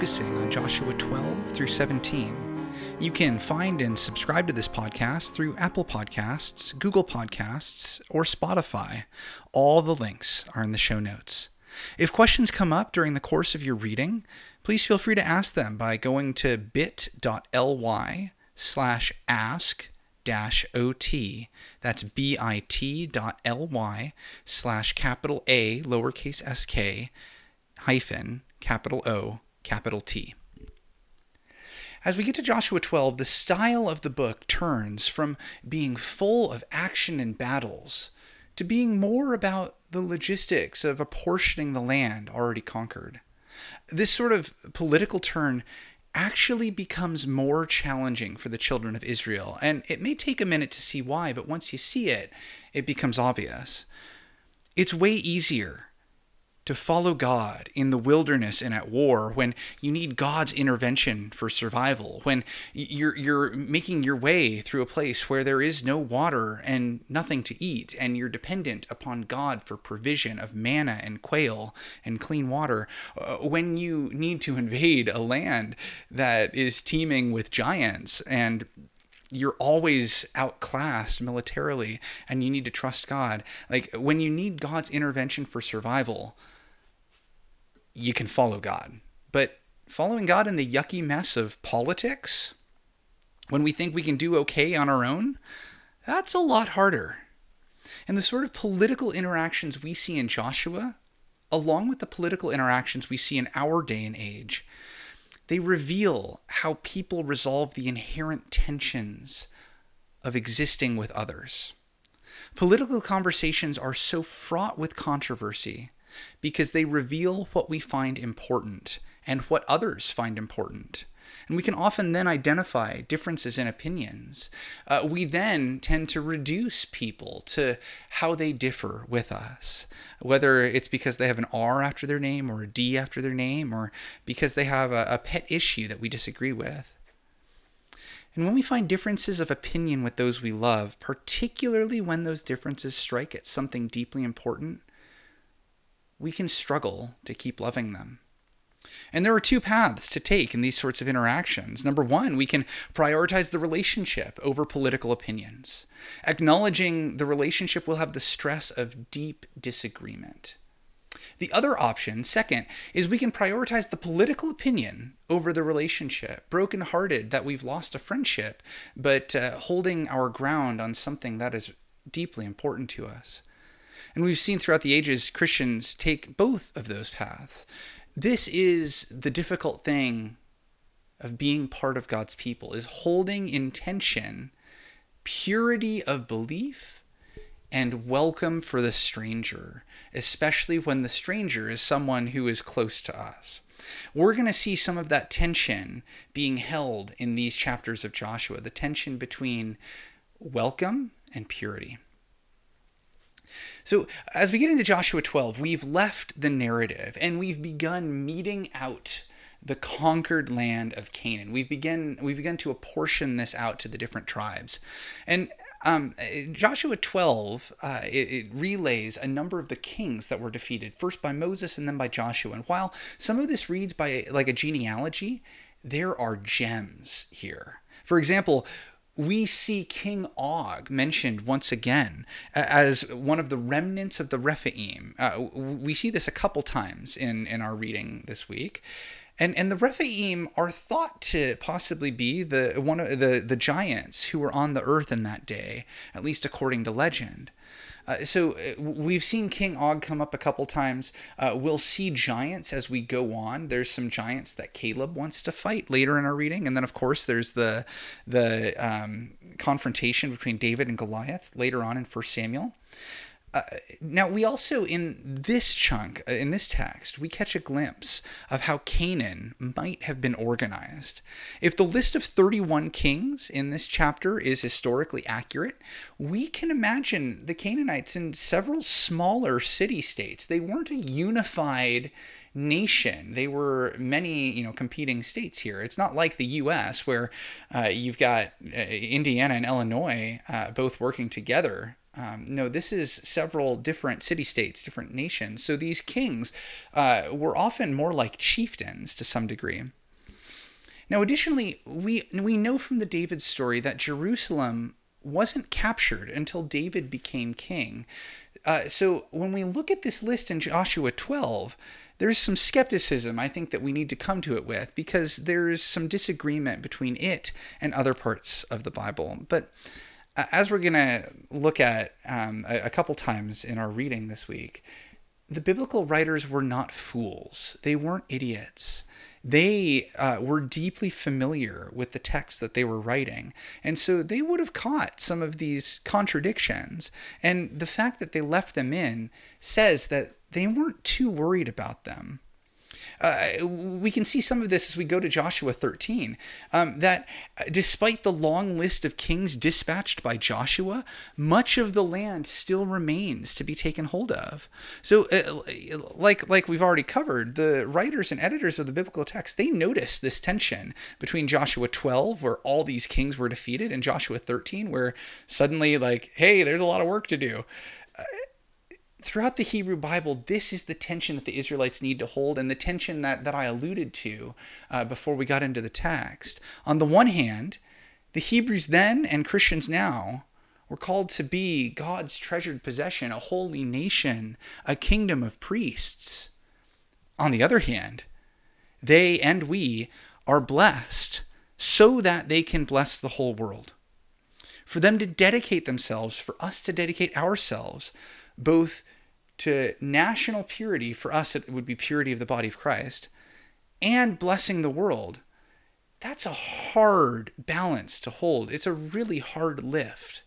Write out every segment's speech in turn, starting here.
focusing on Joshua 12 through 17. You can find and subscribe to this podcast through Apple Podcasts, Google Podcasts, or Spotify. All the links are in the show notes. If questions come up during the course of your reading, please feel free to ask them by going to bit.ly slash ask dash ot. That's bit.ly slash capital A lowercase sk hyphen capital O capital T. As we get to Joshua 12, the style of the book turns from being full of action and battles to being more about the logistics of apportioning the land already conquered. This sort of political turn actually becomes more challenging for the children of Israel, and it may take a minute to see why, but once you see it, it becomes obvious. It's way easier to follow God in the wilderness and at war when you need God's intervention for survival, when you're, you're making your way through a place where there is no water and nothing to eat, and you're dependent upon God for provision of manna and quail and clean water, uh, when you need to invade a land that is teeming with giants and you're always outclassed militarily and you need to trust God. Like when you need God's intervention for survival, you can follow God. But following God in the yucky mess of politics, when we think we can do okay on our own, that's a lot harder. And the sort of political interactions we see in Joshua, along with the political interactions we see in our day and age, they reveal how people resolve the inherent tensions of existing with others. Political conversations are so fraught with controversy because they reveal what we find important and what others find important. And we can often then identify differences in opinions. Uh, we then tend to reduce people to how they differ with us, whether it's because they have an R after their name or a D after their name, or because they have a, a pet issue that we disagree with. And when we find differences of opinion with those we love, particularly when those differences strike at something deeply important, we can struggle to keep loving them. And there are two paths to take in these sorts of interactions. Number one, we can prioritize the relationship over political opinions. Acknowledging the relationship will have the stress of deep disagreement. The other option, second, is we can prioritize the political opinion over the relationship, brokenhearted that we've lost a friendship, but uh, holding our ground on something that is deeply important to us. And we've seen throughout the ages Christians take both of those paths. This is the difficult thing of being part of God's people is holding intention purity of belief and welcome for the stranger, especially when the stranger is someone who is close to us. We're going to see some of that tension being held in these chapters of Joshua, the tension between welcome and purity. So, as we get into Joshua 12, we've left the narrative and we've begun meting out the conquered land of Canaan. We've begun we've begun to apportion this out to the different tribes, and um, Joshua 12 uh, it, it, relays a number of the kings that were defeated first by Moses and then by Joshua. And while some of this reads by like a genealogy, there are gems here. For example, we see King Og mentioned once again as one of the remnants of the Rephaim. Uh, we see this a couple times in, in our reading this week. And, and the Rephaim are thought to possibly be the one of the, the giants who were on the earth in that day, at least according to legend. Uh, so uh, we've seen King Og come up a couple times. Uh, we'll see giants as we go on. There's some giants that Caleb wants to fight later in our reading, and then of course there's the the um, confrontation between David and Goliath later on in First Samuel. Uh, now, we also, in this chunk, uh, in this text, we catch a glimpse of how Canaan might have been organized. If the list of 31 kings in this chapter is historically accurate, we can imagine the Canaanites in several smaller city states. They weren't a unified nation. They were many, you know, competing states here. It's not like the U.S. where uh, you've got uh, Indiana and Illinois uh, both working together Um, no, this is several different city states, different nations. So these kings uh, were often more like chieftains to some degree. Now, additionally, we we know from the David story that Jerusalem wasn't captured until David became king. Uh, so when we look at this list in Joshua 12, there's some skepticism I think that we need to come to it with because there's some disagreement between it and other parts of the Bible. But as we're going to look at um, a, a couple times in our reading this week, the biblical writers were not fools, they weren't idiots they uh, were deeply familiar with the text that they were writing. And so they would have caught some of these contradictions. And the fact that they left them in says that they weren't too worried about them. Uh, we can see some of this as we go to Joshua 13. Um, that uh, despite the long list of kings dispatched by Joshua, much of the land still remains to be taken hold of. So, uh, like like we've already covered, the writers and editors of the biblical text they noticed this tension between Joshua 12, where all these kings were defeated, and Joshua 13, where suddenly like, hey, there's a lot of work to do. Uh, throughout the Hebrew Bible, this is the tension that the Israelites need to hold, and the tension that, that I alluded to uh, before we got into the text. On the one hand, the Hebrews then and Christians now were called to be God's treasured possession, a holy nation, a kingdom of priests. On the other hand, they and we are blessed so that they can bless the whole world. For them to dedicate themselves, for us to dedicate ourselves, both to national purity, for us it would be purity of the body of Christ, and blessing the world. That's a hard balance to hold. It's a really hard lift.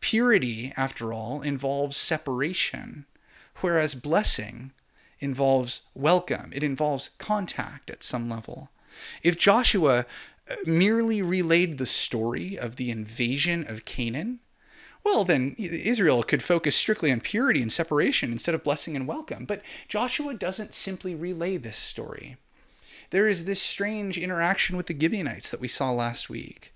Purity, after all, involves separation, whereas blessing involves welcome, it involves contact at some level. If Joshua uh, merely relayed the story of the invasion of Canaan, well, then Israel could focus strictly on purity and separation instead of blessing and welcome. But Joshua doesn't simply relay this story. There is this strange interaction with the Gibeonites that we saw last week.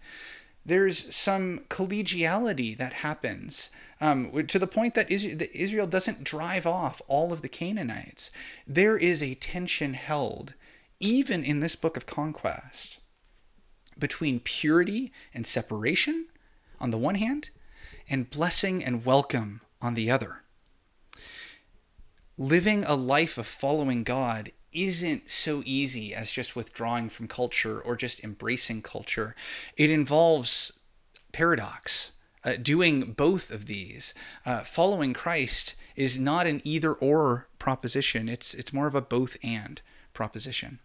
There's some collegiality that happens um, to the point that Israel doesn't drive off all of the Canaanites. There is a tension held, even in this book of conquest, between purity and separation on the one hand, and blessing and welcome on the other. Living a life of following God isn't so easy as just withdrawing from culture or just embracing culture. It involves paradox, uh, doing both of these. Uh, following Christ is not an either or proposition, it's, it's more of a both and proposition.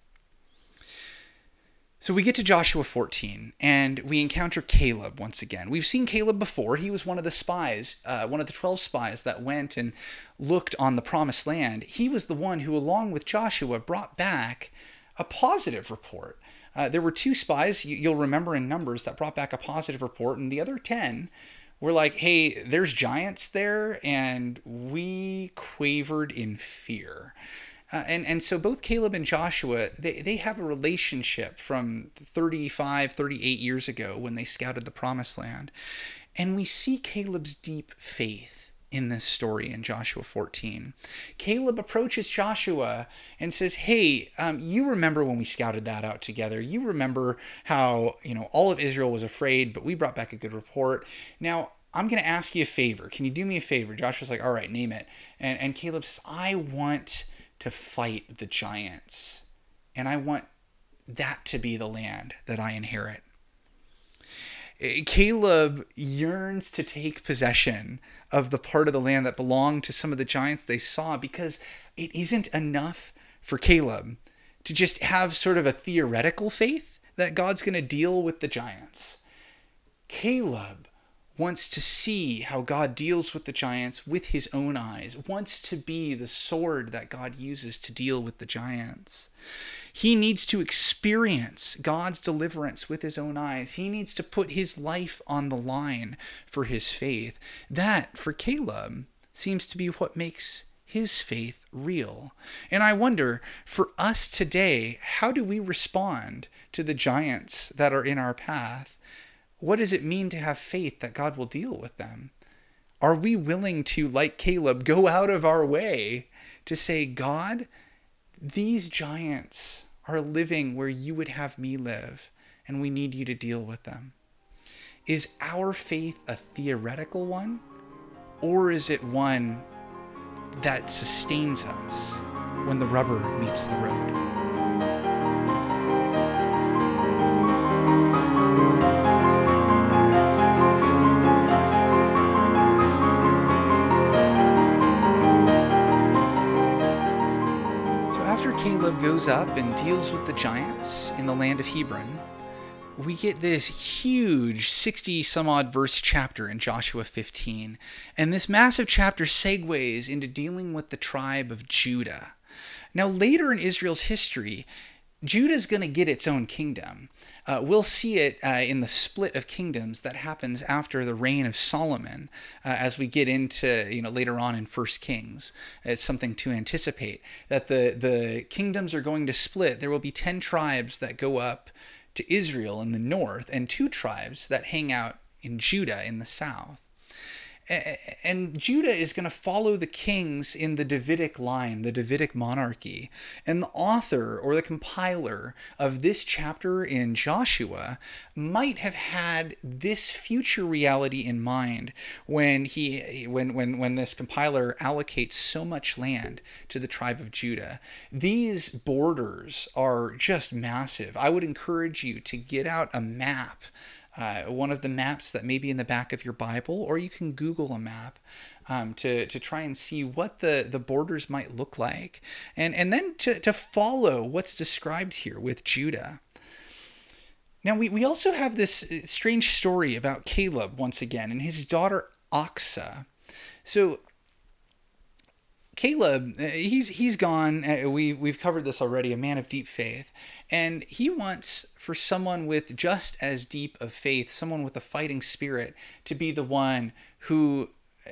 So we get to Joshua 14 and we encounter Caleb once again. We've seen Caleb before. He was one of the spies, uh, one of the 12 spies that went and looked on the promised land. He was the one who, along with Joshua, brought back a positive report. Uh, there were two spies, you'll remember in Numbers, that brought back a positive report, and the other 10 were like, hey, there's giants there, and we quavered in fear. Uh, and, and so both Caleb and Joshua, they, they have a relationship from 35, 38 years ago when they scouted the promised land. And we see Caleb's deep faith in this story in Joshua 14. Caleb approaches Joshua and says, Hey, um, you remember when we scouted that out together? You remember how, you know, all of Israel was afraid, but we brought back a good report. Now, I'm going to ask you a favor. Can you do me a favor? Joshua's like, All right, name it. And, and Caleb says, I want to fight the giants. And I want that to be the land that I inherit. Eh, Caleb yearns to take possession of the part of the land that belonged to some of the giants they saw because it isn't enough for Caleb to just have sort of a theoretical faith that God's going to deal with the giants. Caleb wants to see how God deals with the giants with his own eyes, wants to be the sword that God uses to deal with the giants. He needs to experience God's deliverance with his own eyes. He needs to put his life on the line for his faith. That, for Caleb, seems to be what makes his faith real. And I wonder, for us today, how do we respond to the giants that are in our path? What does it mean to have faith that God will deal with them? Are we willing to, like Caleb, go out of our way to say, God, these giants are living where you would have me live, and we need you to deal with them? Is our faith a theoretical one, or is it one that sustains us when the rubber meets the road? Goes up and deals with the giants in the land of Hebron, we get this huge 60 some odd verse chapter in Joshua 15. And this massive chapter segues into dealing with the tribe of Judah. Now, later in Israel's history, Judah's going to get its own kingdom. Uh, we'll see it uh, in the split of kingdoms that happens after the reign of Solomon, uh, as we get into you know later on in First Kings. It's something to anticipate that the the kingdoms are going to split. There will be ten tribes that go up to Israel in the north, and two tribes that hang out in Judah in the south and Judah is going to follow the kings in the Davidic line, the Davidic monarchy. And the author or the compiler of this chapter in Joshua might have had this future reality in mind when he when when when this compiler allocates so much land to the tribe of Judah. These borders are just massive. I would encourage you to get out a map uh, one of the maps that may be in the back of your Bible, or you can Google a map um, to, to try and see what the, the borders might look like, and, and then to, to follow what's described here with Judah. Now, we, we also have this uh, strange story about Caleb once again and his daughter Achsah. So, Caleb, uh, he's he's gone. Uh, we we've covered this already. A man of deep faith, and he wants for someone with just as deep of faith, someone with a fighting spirit, to be the one who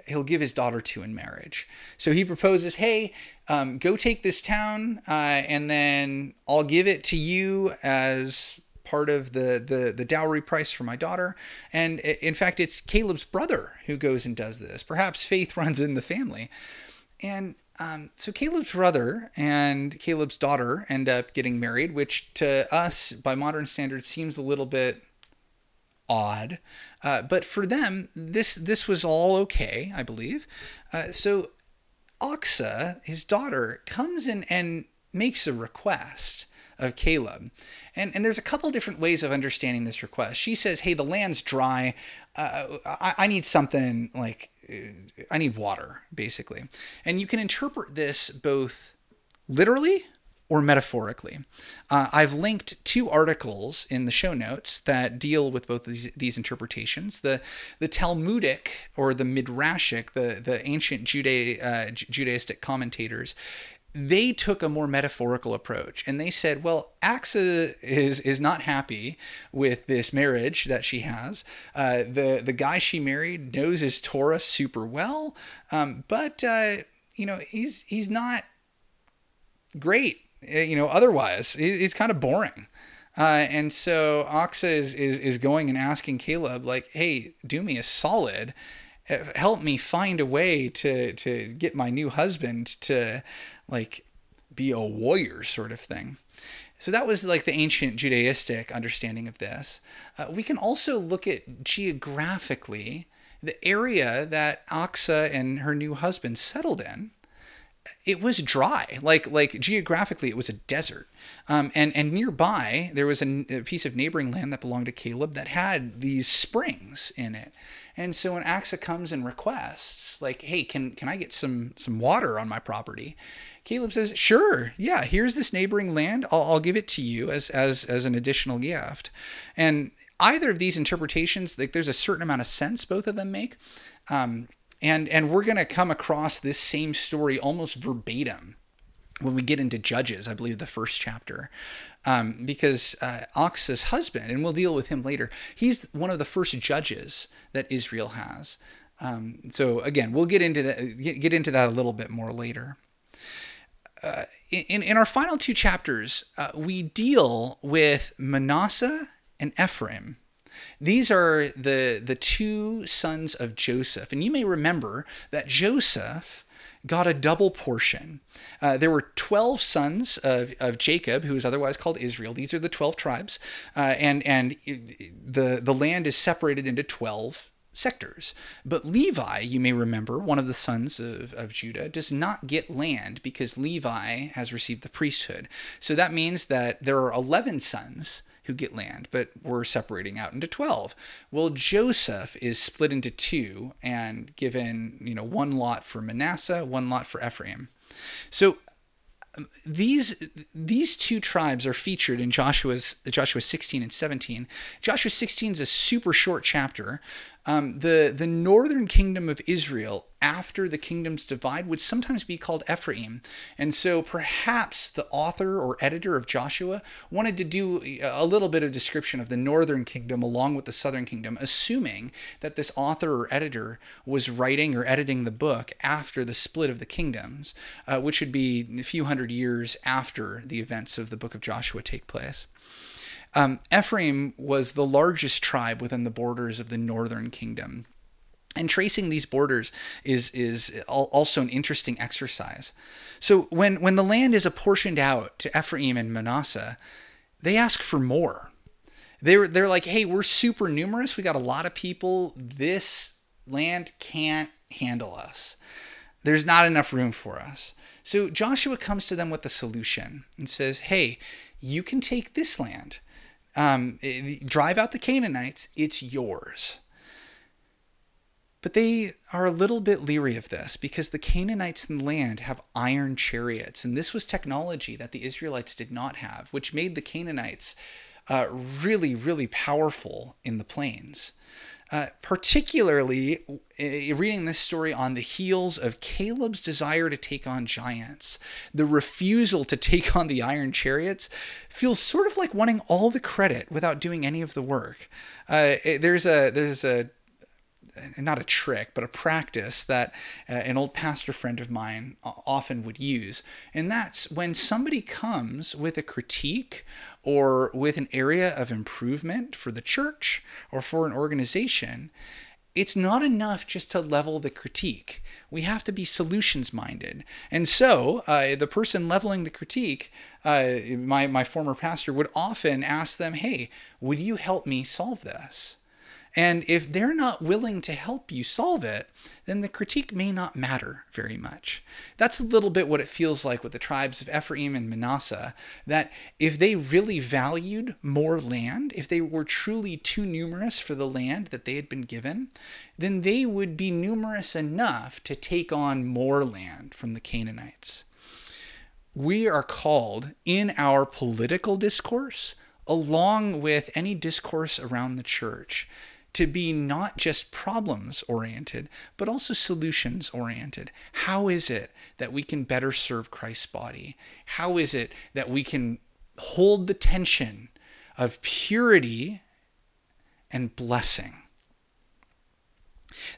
he'll give his daughter to in marriage. So he proposes, "Hey, um, go take this town, uh, and then I'll give it to you as." part of the, the the dowry price for my daughter and in fact it's Caleb's brother who goes and does this perhaps faith runs in the family and um, so Caleb's brother and Caleb's daughter end up getting married, which to us, by modern standards, seems a little bit odd. Uh, but for them, this this was all okay, I believe. Uh, so Achsah, his daughter, comes in and makes a request of Caleb. And, and there's a couple different ways of understanding this request. She says, Hey, the land's dry. Uh, I, I need something like I need water, basically. And you can interpret this both literally or metaphorically. Uh, I've linked two articles in the show notes that deal with both these, these interpretations. The the Talmudic or the Midrashic, the the ancient Juda- uh, Judaistic commentators, they took a more metaphorical approach and they said, well, Achsah is is not happy with this marriage that she has. Uh, the the guy she married knows his Torah super well, um, but uh, you know he's he's not great. Uh, you know, otherwise he's kind of boring. Uh, and so Achsah is, is is going and asking Caleb like, hey, do me a solid help me find a way to to get my new husband to like be a warrior sort of thing. So that was like the ancient Judaistic understanding of this. Uh, we can also look at geographically the area that Achsah and her new husband settled in. It was dry, like like geographically, it was a desert, um, and and nearby there was a, a piece of neighboring land that belonged to Caleb that had these springs in it, and so when Achsah comes and requests, like, hey, can can I get some some water on my property? Caleb says, sure, yeah, here's this neighboring land. I'll, I'll give it to you as, as, as an additional gift. And either of these interpretations, like there's a certain amount of sense both of them make. Um, and, and we're going to come across this same story almost verbatim when we get into Judges, I believe the first chapter, um, because uh, Achsah's husband, and we'll deal with him later, he's one of the first judges that Israel has. Um, so again, we'll get into that get, get into that a little bit more later uh, in, in our final two chapters, uh, we deal with Manasseh and Ephraim. These are the the two sons of Joseph, and you may remember that Joseph got a double portion. Uh, there were 12 sons of, of Jacob, who is otherwise called Israel. These are the 12 tribes. Uh, and and the, the land is separated into 12 sectors. But Levi, you may remember, one of the sons of, of Judah, does not get land because Levi has received the priesthood. So that means that there are 11 sons who get land, but we're separating out into 12. Well, Joseph is split into two and given, you know, one lot for Manasseh, one lot for Ephraim. So um, these these two tribes are featured in Joshua's Joshua 16 and 17. Joshua 16 is a super short chapter. Um, the the northern kingdom of Israel after the kingdoms divide would sometimes be called Ephraim, and so perhaps the author or editor of Joshua wanted to do a little bit of description of the northern kingdom along with the southern kingdom, assuming that this author or editor was writing or editing the book after the split of the kingdoms, uh, which would be a few hundred years after the events of the book of Joshua take place. Um, Ephraim was the largest tribe within the borders of the northern kingdom. And tracing these borders is is also an interesting exercise. So when when the land is apportioned out to Ephraim and Manasseh, they ask for more. They're they're like, hey, we're super numerous. We got a lot of people. This land can't handle us. There's not enough room for us. So Joshua comes to them with a solution and says, hey, you can take this land um, drive out the Canaanites, it's yours. But they are a little bit leery of this because the Canaanites in the land have iron chariots, and this was technology that the Israelites did not have, which made the Canaanites uh, really, really powerful in the plains. Uh, particularly uh, reading this story on the heels of Caleb's desire to take on giants, the refusal to take on the iron chariots feels sort of like wanting all the credit without doing any of the work. Uh, there's a there's a not a trick, but a practice that uh, an old pastor friend of mine often would use. And that's when somebody comes with a critique or with an area of improvement for the church or for an organization, it's not enough just to level the critique. We have to be solutions minded. And so, uh, the person leveling the critique, uh, my, my former pastor, would often ask them, Hey, would you help me solve this? And if they're not willing to help you solve it, then the critique may not matter very much. That's a little bit what it feels like with the tribes of Ephraim and Manasseh, that if they really valued more land, if they were truly too numerous for the land that they had been given, then they would be numerous enough to take on more land from the Canaanites. We are called in our political discourse, along with any discourse around the church, to be not just problems oriented, but also solutions oriented. How is it that we can better serve Christ's body? How is it that we can hold the tension of purity and blessing?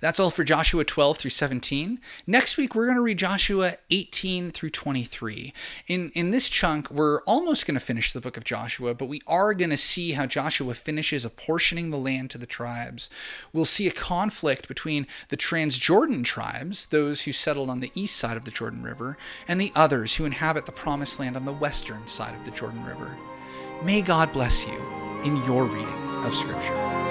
That's all for Joshua 12 through 17. Next week, we're going to read Joshua 18 through 23. In, in this chunk, we're almost going to finish the book of Joshua, but we are going to see how Joshua finishes apportioning the land to the tribes. We'll see a conflict between the Transjordan tribes, those who settled on the east side of the Jordan River, and the others who inhabit the promised land on the western side of the Jordan River. May God bless you in your reading of Scripture.